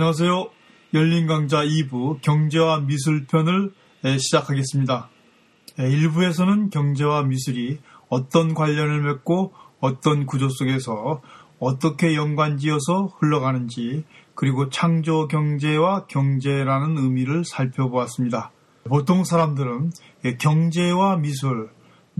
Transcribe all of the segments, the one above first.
안녕하세요. 열린 강좌 2부 경제와 미술 편을 시작하겠습니다. 1부에서는 경제와 미술이 어떤 관련을 맺고 어떤 구조 속에서 어떻게 연관지어서 흘러가는지 그리고 창조 경제와 경제라는 의미를 살펴보았습니다. 보통 사람들은 경제와 미술,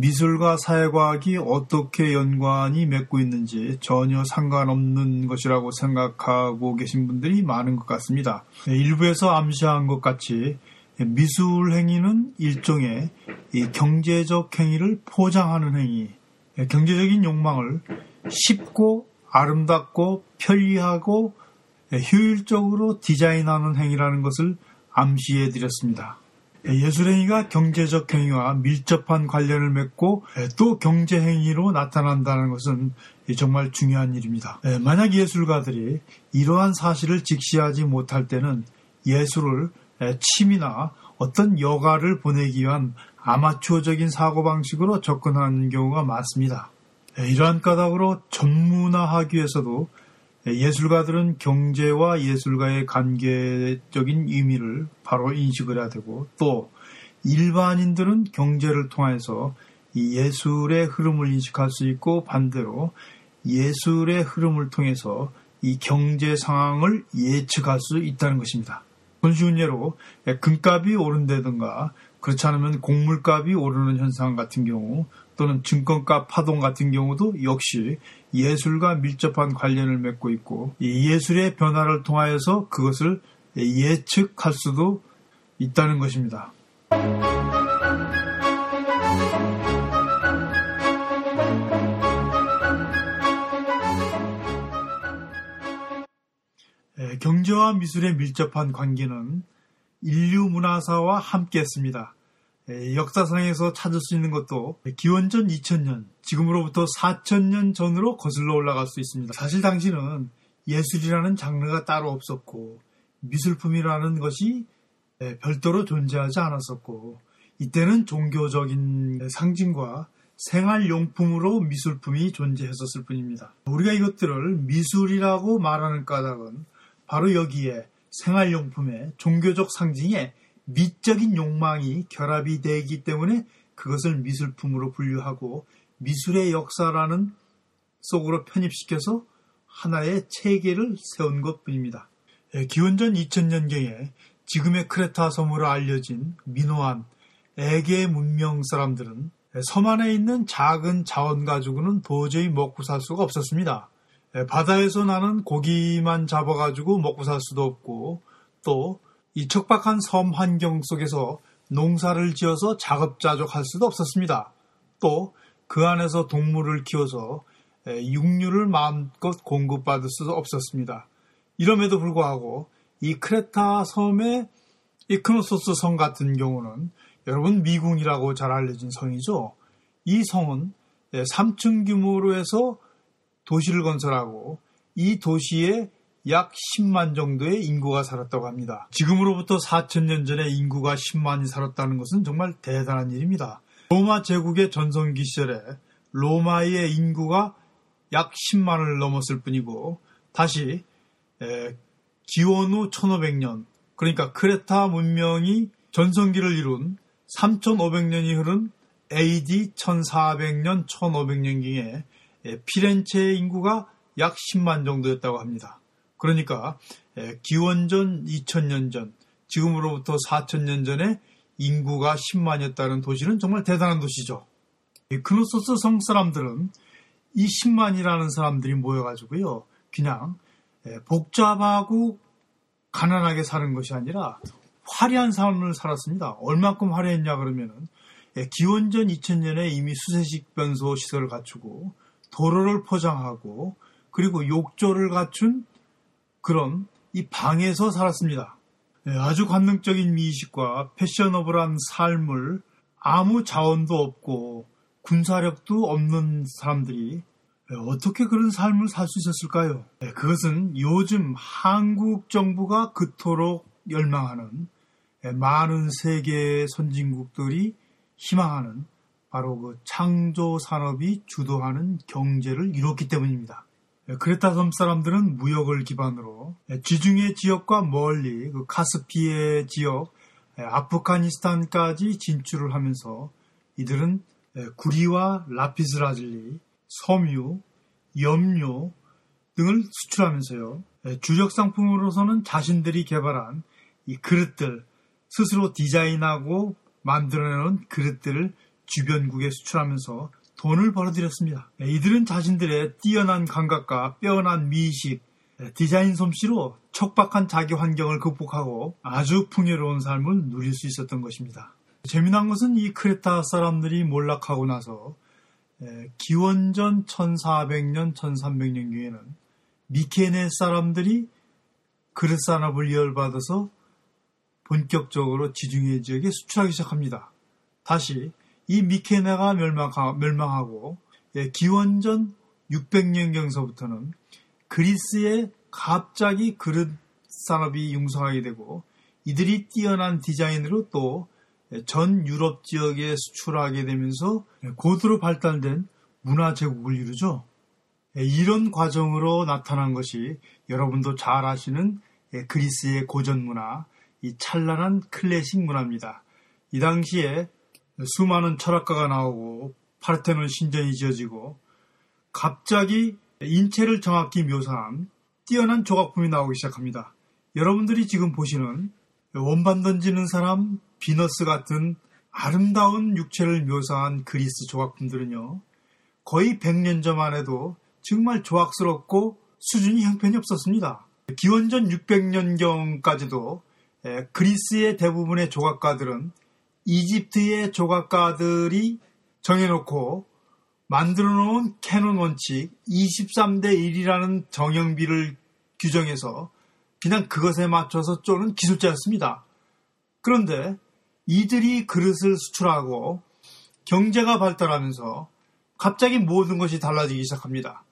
미술과 사회과학이 어떻게 연관이 맺고 있는지 전혀 상관없는 것이라고 생각하고 계신 분들이 많은 것 같습니다. 일부에서 암시한 것 같이 미술 행위는 일종의 경제적 행위를 포장하는 행위, 경제적인 욕망을 쉽고 아름답고 편리하고 효율적으로 디자인하는 행위라는 것을 암시해 드렸습니다. 예술행위가 경제적 행위와 밀접한 관련을 맺고 또 경제행위로 나타난다는 것은 정말 중요한 일입니다. 만약 예술가들이 이러한 사실을 직시하지 못할 때는 예술을 취미나 어떤 여가를 보내기 위한 아마추어적인 사고방식으로 접근하는 경우가 많습니다. 이러한 까닭으로 전문화하기 위해서도 예술가들은 경제와 예술가의 관계적인 의미를 바로 인식을 해야 되고 또 일반인들은 경제를 통해서 이 예술의 흐름을 인식할 수 있고 반대로 예술의 흐름을 통해서 이 경제 상황을 예측할 수 있다는 것입니다. 손쉬운 예로 금값이 오른다든가 그렇지 않으면 곡물값이 오르는 현상 같은 경우 또는 증권가 파동 같은 경우도 역시 예술과 밀접한 관련을 맺고 있고 이 예술의 변화를 통하여서 그것을 예측할 수도 있다는 것입니다. 경제와 미술의 밀접한 관계는 인류 문화사와 함께 했습니다. 역사상에서 찾을 수 있는 것도 기원전 2000년, 지금으로부터 4000년 전으로 거슬러 올라갈 수 있습니다. 사실 당시는 예술이라는 장르가 따로 없었고 미술품이라는 것이 별도로 존재하지 않았었고 이때는 종교적인 상징과 생활용품으로 미술품이 존재했었을 뿐입니다. 우리가 이것들을 미술이라고 말하는 까닭은 바로 여기에 생활용품의 종교적 상징에 미적인 욕망이 결합이 되기 때문에 그것을 미술품으로 분류하고 미술의 역사라는 속으로 편입시켜서 하나의 체계를 세운 것 뿐입니다. 예, 기원전 2000년경에 지금의 크레타 섬으로 알려진 미노안, 에게 문명 사람들은 섬 안에 있는 작은 자원 가지고는 도저히 먹고 살 수가 없었습니다. 예, 바다에서 나는 고기만 잡아가지고 먹고 살 수도 없고 또 이 척박한 섬 환경 속에서 농사를 지어서 자급자족할 수도 없었습니다. 또 그 안에서 동물을 키워서 예, 육류를 마음껏 공급받을 수도 없었습니다. 이럼에도 불구하고 이 크레타 섬의 이 크노소스 성 같은 경우는 여러분 미궁이라고 잘 알려진 성이죠. 이 성은 3층 규모로 해서 도시를 건설하고 이 도시에 약 10만 정도의 인구가 살았다고 합니다. 지금으로부터 4천년 전에 인구가 10만이 살았다는 것은 정말 대단한 일입니다. 로마 제국의 전성기 시절에 로마의 인구가 약 10만을 넘었을 뿐이고 다시 기원 후 1500년 그러니까 크레타 문명이 전성기를 이룬 3500년이 흐른 AD 1400년 1500년경에 피렌체의 인구가 약 10만 정도였다고 합니다. 그러니까 기원전 2000년 전, 지금으로부터 4000년 전에 인구가 10만이었다는 도시는 정말 대단한 도시죠. 크노소스 성 사람들은 이 10만이라는 사람들이 모여가지고요. 그냥 복잡하고 가난하게 사는 것이 아니라 화려한 삶을 살았습니다. 얼만큼 화려했냐 그러면은 기원전 2000년에 이미 수세식 변소 시설을 갖추고 도로를 포장하고 그리고 욕조를 갖춘 그런 이 방에서 살았습니다. 아주 관능적인 미식과 패셔너블한 삶을 아무 자원도 없고 군사력도 없는 사람들이 어떻게 그런 삶을 살 수 있었을까요? 그것은 요즘 한국 정부가 그토록 열망하는 많은 세계 선진국들이 희망하는 바로 그 창조 산업이 주도하는 경제를 이뤘기 때문입니다. 크레타 섬 사람들은 무역을 기반으로 지중해 지역과 멀리 그 카스피해 지역, 아프가니스탄까지 진출을 하면서 이들은 구리와 라피스라즐리, 섬유, 염료 등을 수출하면서요. 주력 상품으로서는 자신들이 개발한 이 그릇들, 스스로 디자인하고 만들어내는 그릇들을 주변국에 수출하면서 돈을 벌어들였습니다. 이들은 자신들의 뛰어난 감각과 빼어난 미식, 디자인 솜씨로 척박한 자기 환경을 극복하고 아주 풍요로운 삶을 누릴 수 있었던 것입니다. 재미난 것은 이 크레타 사람들이 몰락하고 나서 기원전 1400년, 1300년경에는 미케네 사람들이 그릇 산업을 이열받아서 본격적으로 지중해 지역에 수출하기 시작합니다. 다시 이 미케네가 멸망하, 고 예, 기원전 600년경서부터는 그리스에 갑자기 그릇 산업이 융성하게 되고 이들이 뛰어난 디자인으로 또 전 유럽 지역에 수출하게 되면서 고도로 발달된 문화 제국을 이루죠. 예, 이런 과정으로 나타난 것이 여러분도 잘 아시는 예, 그리스의 고전 문화, 이 찬란한 클래식 문화입니다. 이 당시에 수많은 철학가가 나오고 파르테논 신전이 지어지고 갑자기 인체를 정확히 묘사한 뛰어난 조각품이 나오기 시작합니다. 여러분들이 지금 보시는 원반 던지는 사람 비너스 같은 아름다운 육체를 묘사한 그리스 조각품들은요. 거의 100년 전만 해도 정말 조악스럽고 수준이 형편이 없었습니다. 기원전 600년경까지도 그리스의 대부분의 조각가들은 이집트의 조각가들이 정해놓고 만들어 놓은 캐논 원칙 23대 1이라는 정형비를 규정해서 그냥 그것에 맞춰서 쪼는 기술자였습니다. 그런데 이들이 그릇을 수출하고 경제가 발달하면서 갑자기 모든 것이 달라지기 시작합니다.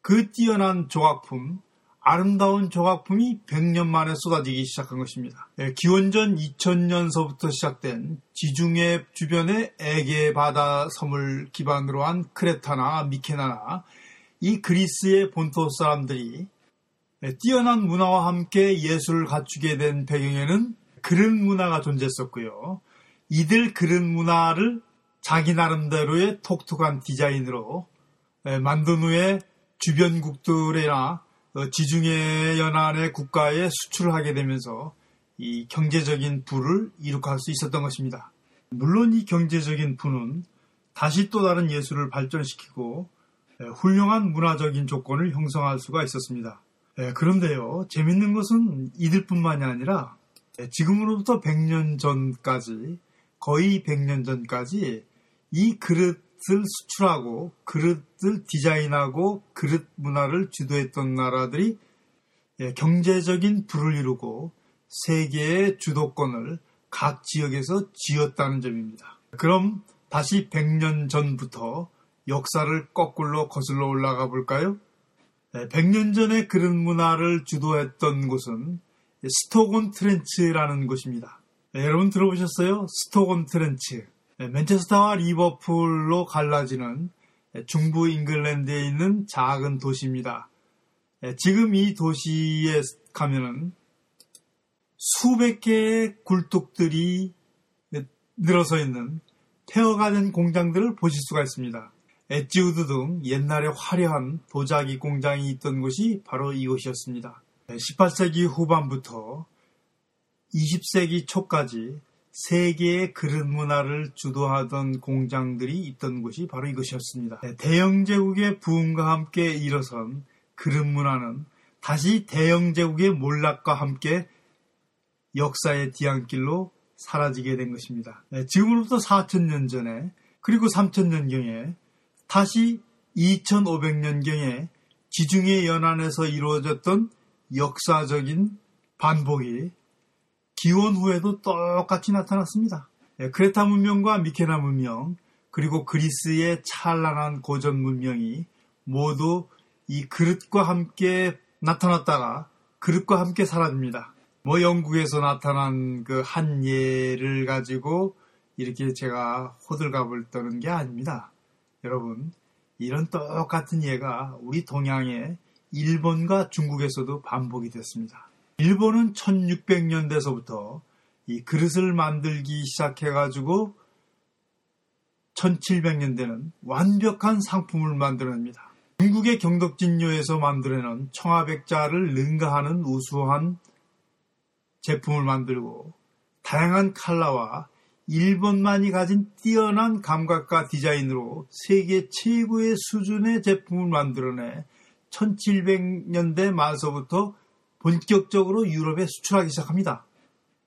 그 뛰어난 조각품, 아름다운 조각품이 100년 만에 쏟아지기 시작한 것입니다. 예, 기원전 2000년서부터 시작된 지중해 주변의 에게 바다 섬을 기반으로 한 크레타나 미케나나 이 그리스의 본토 사람들이 예, 뛰어난 문화와 함께 예술을 갖추게 된 배경에는 그릇 문화가 존재했었고요. 이들 그릇 문화를 자기 나름대로의 톡톡한 디자인으로 예, 만든 후에 주변국들이나 어, 지중해 연안의 국가에 수출을 하게 되면서 이 경제적인 부를 이룩할 수 있었던 것입니다. 물론 이 경제적인 부는 다시 또 다른 예술을 발전시키고 훌륭한 문화적인 조건을 형성할 수가 있었습니다. 그런데요, 재밌는 것은 이들뿐만이 아니라 지금으로부터 100년 전까지 거의 100년 전까지 이 그릇 그릇을 수출하고 그릇을 디자인하고 그릇 문화를 주도했던 나라들이 예, 경제적인 부를 이루고 세계의 주도권을 각 지역에서 쥐었다는 점입니다. 그럼 다시 100년 전부터 역사를 거꾸로 거슬러 올라가 볼까요? 100년 전에 그릇 문화를 주도했던 곳은 스토곤 트렌츠라는 곳입니다. 네, 여러분 들어보셨어요? 스토곤 트렌츠. 네, 맨체스터와 리버풀로 갈라지는 중부 잉글랜드에 있는 작은 도시입니다. 네, 지금 이 도시에 가면은 수백 개의 굴뚝들이 늘어서 있는 폐허가된 공장들을 보실 수가 있습니다. 엣지우드 등 옛날에 화려한 도자기 공장이 있던 곳이 바로 이곳이었습니다. 18세기 후반부터 20세기 초까지 세계의 그릇 문화를 주도하던 공장들이 있던 곳이 바로 이것이었습니다. 네, 대영 제국의 부흥과 함께 일어선 그릇 문화는 다시 대영 제국의 몰락과 함께 역사의 뒤안길로 사라지게 된 것입니다. 네, 지금으로부터 4천년 전에 그리고 3천년경에 다시 2500년경에 지중해 연안에서 이루어졌던 역사적인 반복이 기원 후에도 똑같이 나타났습니다. 예, 크레타 문명과 미케나 문명, 그리고 그리스의 찬란한 고전 문명이 모두 이 그릇과 함께 나타났다가 그릇과 함께 사라집니다. 뭐 영국에서 나타난 그 한 예를 가지고 이렇게 제가 호들갑을 떠는 게 아닙니다. 여러분, 이런 똑같은 예가 우리 동양에 일본과 중국에서도 반복이 됐습니다. 일본은 1600년대서부터 이 그릇을 만들기 시작해가지고 1700년대는 완벽한 상품을 만들어냅니다. 중국의 경덕진료에서 만들어낸 청아백자를 능가하는 우수한 제품을 만들고 다양한 컬러와 일본만이 가진 뛰어난 감각과 디자인으로 세계 최고의 수준의 제품을 만들어내 1700년대 말서부터 본격적으로 유럽에 수출하기 시작합니다.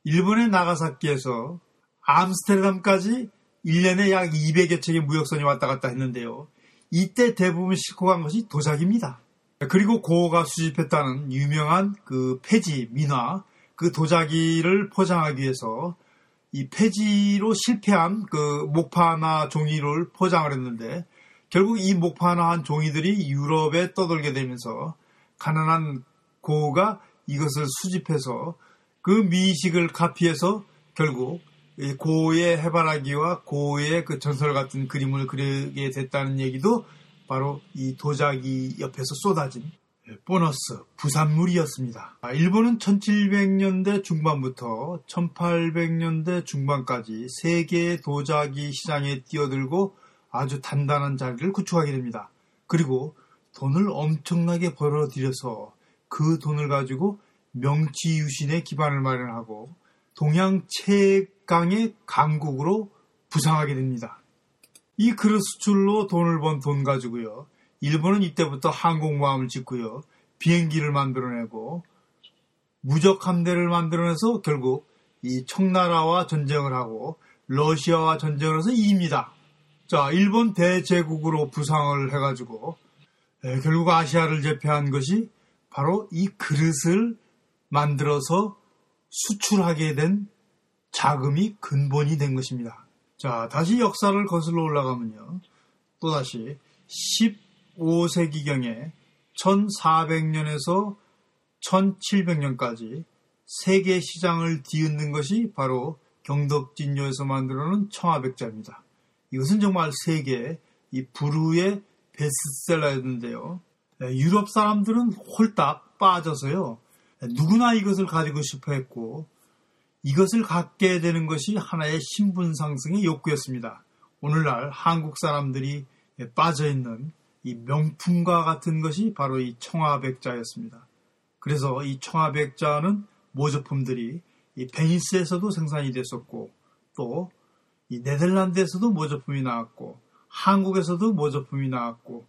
일본의 나가사키에서 암스테르담까지 1년에 약 200여 척의 무역선이 왔다 갔다 했는데요. 이때 대부분 싣고 간 것이 도자기입니다. 그리고 고가 수집했다는 유명한 그 폐지, 민화, 그 도자기를 포장하기 위해서 이 폐지로 실패한 그 목파나 종이를 포장을 했는데 결국 이 목파나 한 종이들이 유럽에 떠돌게 되면서 가난한 고가 이것을 수집해서 그 미식을 카피해서 결국 고의 해바라기와 고의 그 전설 같은 그림을 그리게 됐다는 얘기도 바로 이 도자기 옆에서 쏟아진 보너스, 부산물이었습니다. 아, 일본은 1700년대 중반부터 1800년대 중반까지 세계 도자기 시장에 뛰어들고 아주 단단한 자리를 구축하게 됩니다. 그리고 돈을 엄청나게 벌어들여서 그 돈을 가지고 명치유신의 기반을 마련하고 동양 최강의 강국으로 부상하게 됩니다. 이 그릇 수출로 돈을 번 돈 가지고요. 일본은 이때부터 항공모함을 짓고요. 비행기를 만들어내고 무적 함대를 만들어내서 결국 이 청나라와 전쟁을 하고 러시아와 전쟁을 해서 이깁니다. 자, 일본 대제국으로 부상을 해가지고 에, 결국 아시아를 제패한 것이 바로 이 그릇을 만들어서 수출하게 된 자금이 근본이 된 것입니다. 자, 다시 역사를 거슬러 올라가면요. 또다시 15세기경에 1400년에서 1700년까지 세계 시장을 뒤흔든 것이 바로 경덕진료에서 만들어놓은 청아백자입니다. 이것은 정말 세계 이 부르의 베스트셀러였는데요. 네, 유럽 사람들은 홀딱 빠져서요. 누구나 이것을 가지고 싶어 했고 이것을 갖게 되는 것이 하나의 신분 상승의 욕구였습니다. 오늘날 한국 사람들이 빠져 있는 이 명품과 같은 것이 바로 이 청아백자였습니다. 그래서 이 청아백자는 모조품들이 이 베니스에서도 생산이 됐었고 또 이 네덜란드에서도 모조품이 나왔고 한국에서도 모조품이 나왔고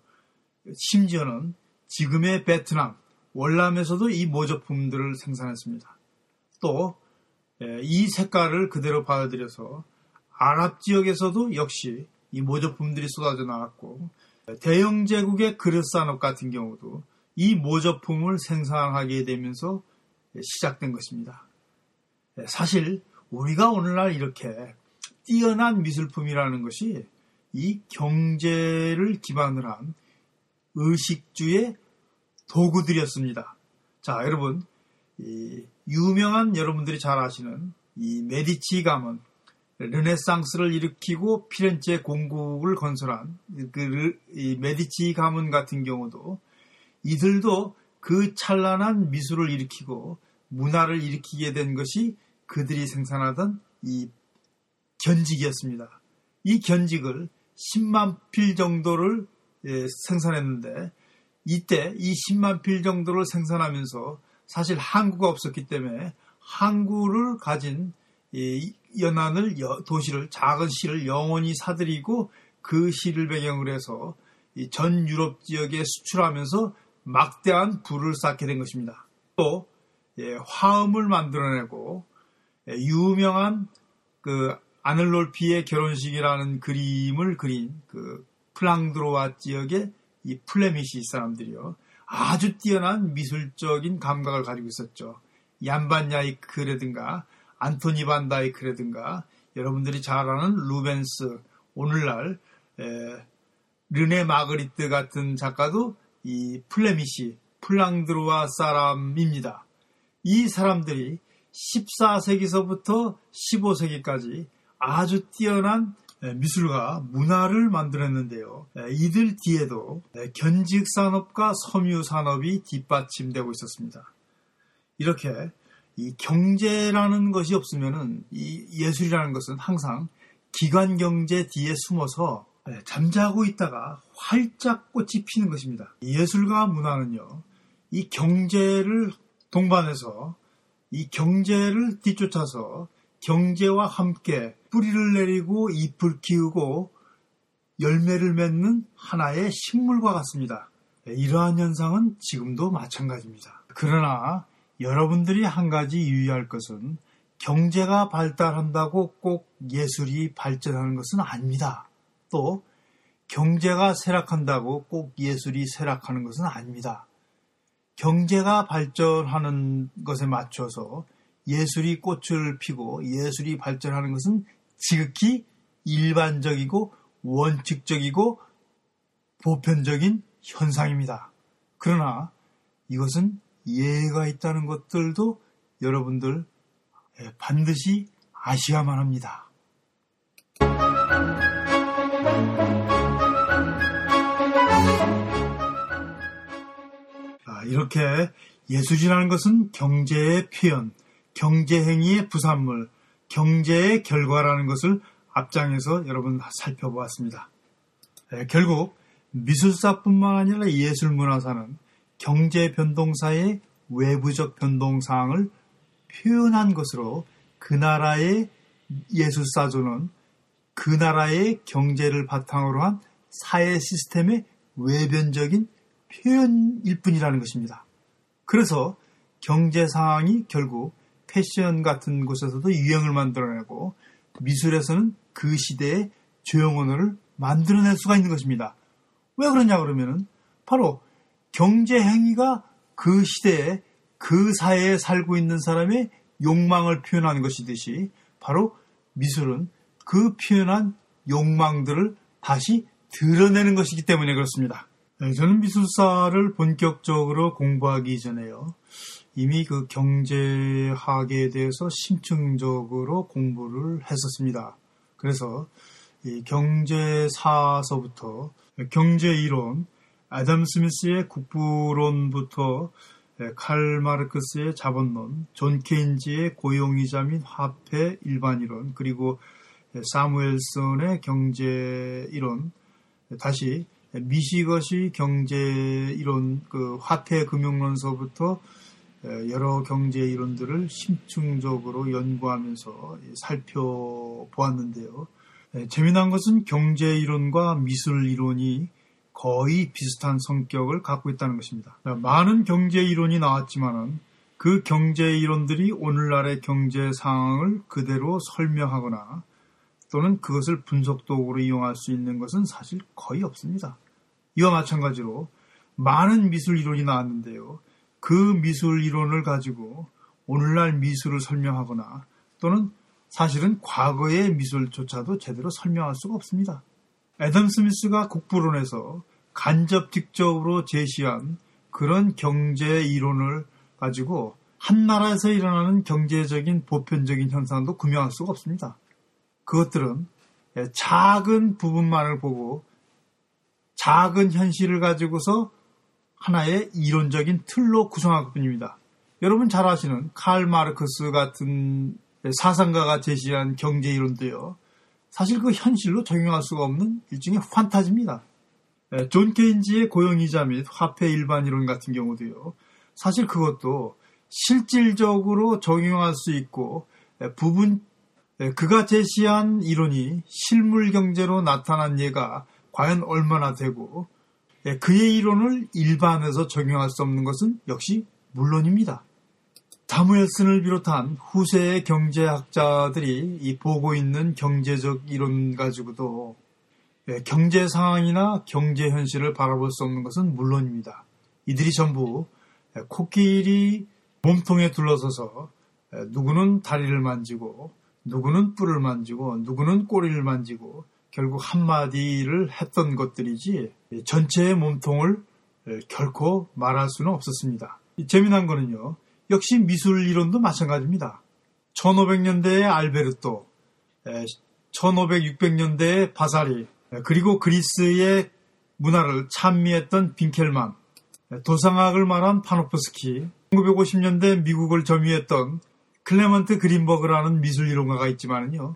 심지어는 지금의 베트남, 월남에서도 이 모조품들을 생산했습니다. 또 이 색깔을 그대로 받아들여서 아랍 지역에서도 역시 이 모조품들이 쏟아져 나왔고 대영 제국의 그릇 산업 같은 경우도 이 모조품을 생산하게 되면서 시작된 것입니다. 사실 우리가 오늘날 이렇게 뛰어난 미술품이라는 것이 이 경제를 기반으로 한 의식주의 도구들이었습니다. 자, 여러분, 유명한 여러분들이 잘 아시는 이 메디치 가문, 르네상스를 일으키고 피렌체 공국을 건설한 그 메디치 가문 같은 경우도 이들도 그 찬란한 미술을 일으키고 문화를 일으키게 된 것이 그들이 생산하던 이 견직이었습니다. 이 견직을 10만 필 정도를 예, 생산했는데 이때 이 10만 필 정도를 생산하면서 사실 항구가 없었기 때문에 항구를 가진 연안을 도시를 작은 시를 영원히 사들이고 그 시를 배경으로 해서 전 유럽 지역에 수출하면서 막대한 부를 쌓게 된 것입니다. 또 예, 화음을 만들어내고 예, 유명한 그 아넬롤피의 결혼식이라는 그림을 그린 그 플랑드로와 지역의 이 플레미시 사람들이요. 아주 뛰어난 미술적인 감각을 가지고 있었죠. 얀 반 에이크라든가 안토니 반다이크라든가 여러분들이 잘 아는 루벤스 오늘날 에, 르네 마그리트 같은 작가도 이 Flemish 플랑드르 사람입니다. 이 사람들이 14세기서부터 15세기까지 아주 뛰어난 미술과 문화를 만들었는데요. 이들 뒤에도 견직 산업과 섬유 산업이 뒷받침되고 있었습니다. 이렇게 이 경제라는 것이 없으면은 이 예술이라는 것은 항상 기관 경제 뒤에 숨어서 잠자고 있다가 활짝 꽃이 피는 것입니다. 예술과 문화는요, 이 경제를 동반해서 이 경제를 뒤쫓아서 경제와 함께 뿌리를 내리고 잎을 키우고 열매를 맺는 하나의 식물과 같습니다. 이러한 현상은 지금도 마찬가지입니다. 그러나 여러분들이 한 가지 유의할 것은 경제가 발달한다고 꼭 예술이 발전하는 것은 아닙니다. 또 경제가 쇠락한다고 꼭 예술이 쇠락하는 것은 아닙니다. 경제가 발전하는 것에 맞춰서 예술이 꽃을 피고 예술이 발전하는 것은 지극히 일반적이고 원칙적이고 보편적인 현상입니다. 그러나 이것은 예가 있다는 것들도 여러분들 반드시 아셔야만 합니다. 이렇게 예술이라는 것은 경제의 표현, 경제행위의 부산물, 경제의 결과라는 것을 앞장에서 여러분 살펴보았습니다. 결국 미술사뿐만 아니라 예술문화사는 경제 변동사의 외부적 변동사항을 표현한 것으로 그 나라의 예술사조는 그 나라의 경제를 바탕으로 한 사회 시스템의 외변적인 표현일 뿐이라는 것입니다. 그래서 경제 상황이 결국 패션 같은 곳에서도 유행을 만들어내고 미술에서는 그 시대의 조형 언어를 만들어낼 수가 있는 것입니다. 왜 그러냐 그러면은 바로 경제 행위가 그 시대에 그 사회에 살고 있는 사람의 욕망을 표현하는 것이듯이 바로 미술은 그 표현한 욕망들을 다시 드러내는 것이기 때문에 그렇습니다. 네, 저는 미술사를 본격적으로 공부하기 전에요. 이미 그 경제학에 대해서 심층적으로 공부를 했었습니다. 그래서 경제사서부터 경제이론, 아담 스미스의 국부론부터 칼 마르크스의 자본론, 존 케인즈의 고용이자 및 화폐 일반이론, 그리고 사무엘슨의 경제이론, 다시 미시것이 경제이론, 그 화폐 금융론서부터 여러 경제 이론들을 심층적으로 연구하면서 살펴보았는데요. 재미난 것은 경제 이론과 미술 이론이 거의 비슷한 성격을 갖고 있다는 것입니다. 많은 경제 이론이 나왔지만은 그 경제 이론들이 오늘날의 경제 상황을 그대로 설명하거나 또는 그것을 분석 도구로 이용할 수 있는 것은 사실 거의 없습니다. 이와 마찬가지로 많은 미술 이론이 나왔는데요. 그 미술 이론을 가지고 오늘날 미술을 설명하거나 또는 사실은 과거의 미술조차도 제대로 설명할 수가 없습니다. 애덤 스미스가 국부론에서 간접 직접으로 제시한 그런 경제 이론을 가지고 한 나라에서 일어나는 경제적인 보편적인 현상도 구명할 수가 없습니다. 그것들은 작은 부분만을 보고 작은 현실을 가지고서 하나의 이론적인 틀로 구성할 뿐입니다. 여러분 잘 아시는 칼 마르크스 같은 사상가가 제시한 경제 이론도요. 사실 그 현실로 적용할 수가 없는 일종의 판타지입니다. 존 케인즈의 고용이자 및 화폐 일반 이론 같은 경우도요. 사실 그것도 실질적으로 적용할 수 있고 부분 그가 제시한 이론이 실물 경제로 나타난 예가 과연 얼마나 되고 예, 그의 이론을 일반에서 적용할 수 없는 것은 역시 물론입니다. 다무엘슨을 비롯한 후세의 경제학자들이 보고 있는 경제적 이론 가지고도 예, 경제 상황이나 경제 현실을 바라볼 수 없는 것은 물론입니다. 이들이 전부 예, 코끼리 몸통에 둘러서서 누구는 다리를 만지고 누구는 뿔을 만지고 누구는 꼬리를 만지고 결국 한마디를 했던 것들이지 전체의 몸통을 결코 말할 수는 없었습니다. 재미난 거는요. 역시 미술 이론도 마찬가지입니다. 1500년대의 알베르토, 1500, 600년대의 바사리, 그리고 그리스의 문화를 찬미했던 빈켈만, 도상학을 말한 파노프스키, 1950년대 미국을 점유했던 클레먼트 그린버그라는 미술 이론가가 있지만요.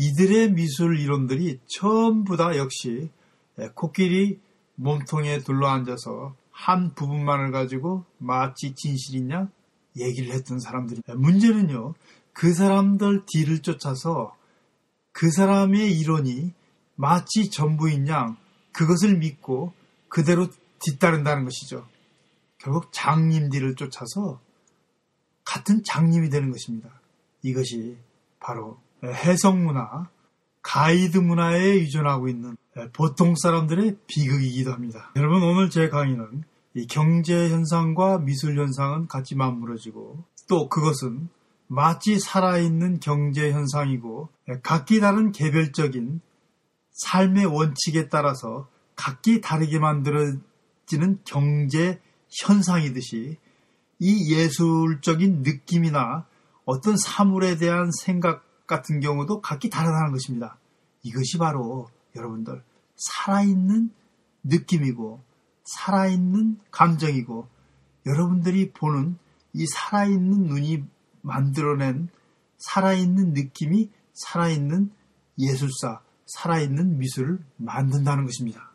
이들의 미술 이론들이 전부 다 역시 코끼리 몸통에 둘러앉아서 한 부분만을 가지고 마치 진실인 양 얘기를 했던 사람들이 문제는요. 그 사람들 뒤를 쫓아서 그 사람의 이론이 마치 전부인 양 그것을 믿고 그대로 뒤따른다는 것이죠. 결국 장님 뒤를 쫓아서 같은 장님이 되는 것입니다. 이것이 바로 해석 문화, 가이드 문화에 의존하고 있는 보통 사람들의 비극이기도 합니다. 여러분 오늘 제 강의는 경제 현상과 미술 현상은 같이 맞물어지고 또 그것은 마치 살아있는 경제 현상이고 각기 다른 개별적인 삶의 원칙에 따라서 각기 다르게 만들어지는 경제 현상이듯이 이 예술적인 느낌이나 어떤 사물에 대한 생각 같은 경우도 각기 다르다는 것입니다. 이것이 바로 여러분들 살아있는 느낌이고 살아있는 감정이고 여러분들이 보는 이 살아있는 눈이 만들어낸 살아있는 느낌이 살아있는 예술사, 살아있는 미술을 만든다는 것입니다.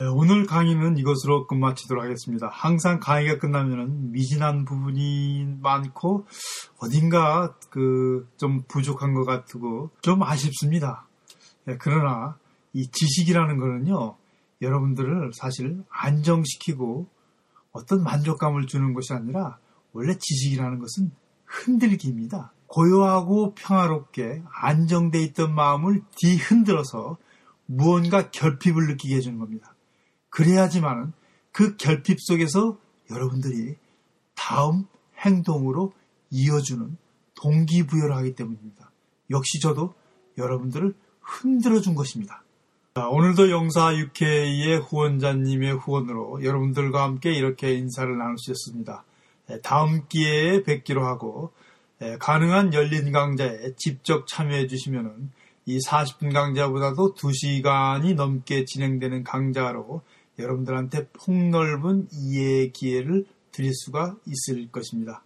네, 오늘 강의는 이것으로 끝마치도록 하겠습니다. 항상 강의가 끝나면 미진한 부분이 많고 어딘가 그 좀 부족한 것 같고 좀 아쉽습니다. 네, 그러나 이 지식이라는 거는요, 여러분들을 사실 안정시키고 어떤 만족감을 주는 것이 아니라 원래 지식이라는 것은 흔들기입니다. 고요하고 평화롭게 안정돼 있던 마음을 뒤흔들어서 무언가 결핍을 느끼게 해주는 겁니다. 그래야지만 그 결핍 속에서 여러분들이 다음 행동으로 이어주는 동기부여를 하기 때문입니다. 역시 저도 여러분들을 흔들어 준 것입니다. 자, 오늘도 영사 UK의 후원자님의 후원으로 여러분들과 함께 이렇게 인사를 나누셨습니다. 네, 다음 기회에 뵙기로 하고 네, 가능한 열린 강좌에 직접 참여해 주시면은 이 40분 강좌보다도 2시간이 넘게 진행되는 강좌로 여러분들한테 폭넓은 이해의 기회를 드릴 수가 있을 것입니다.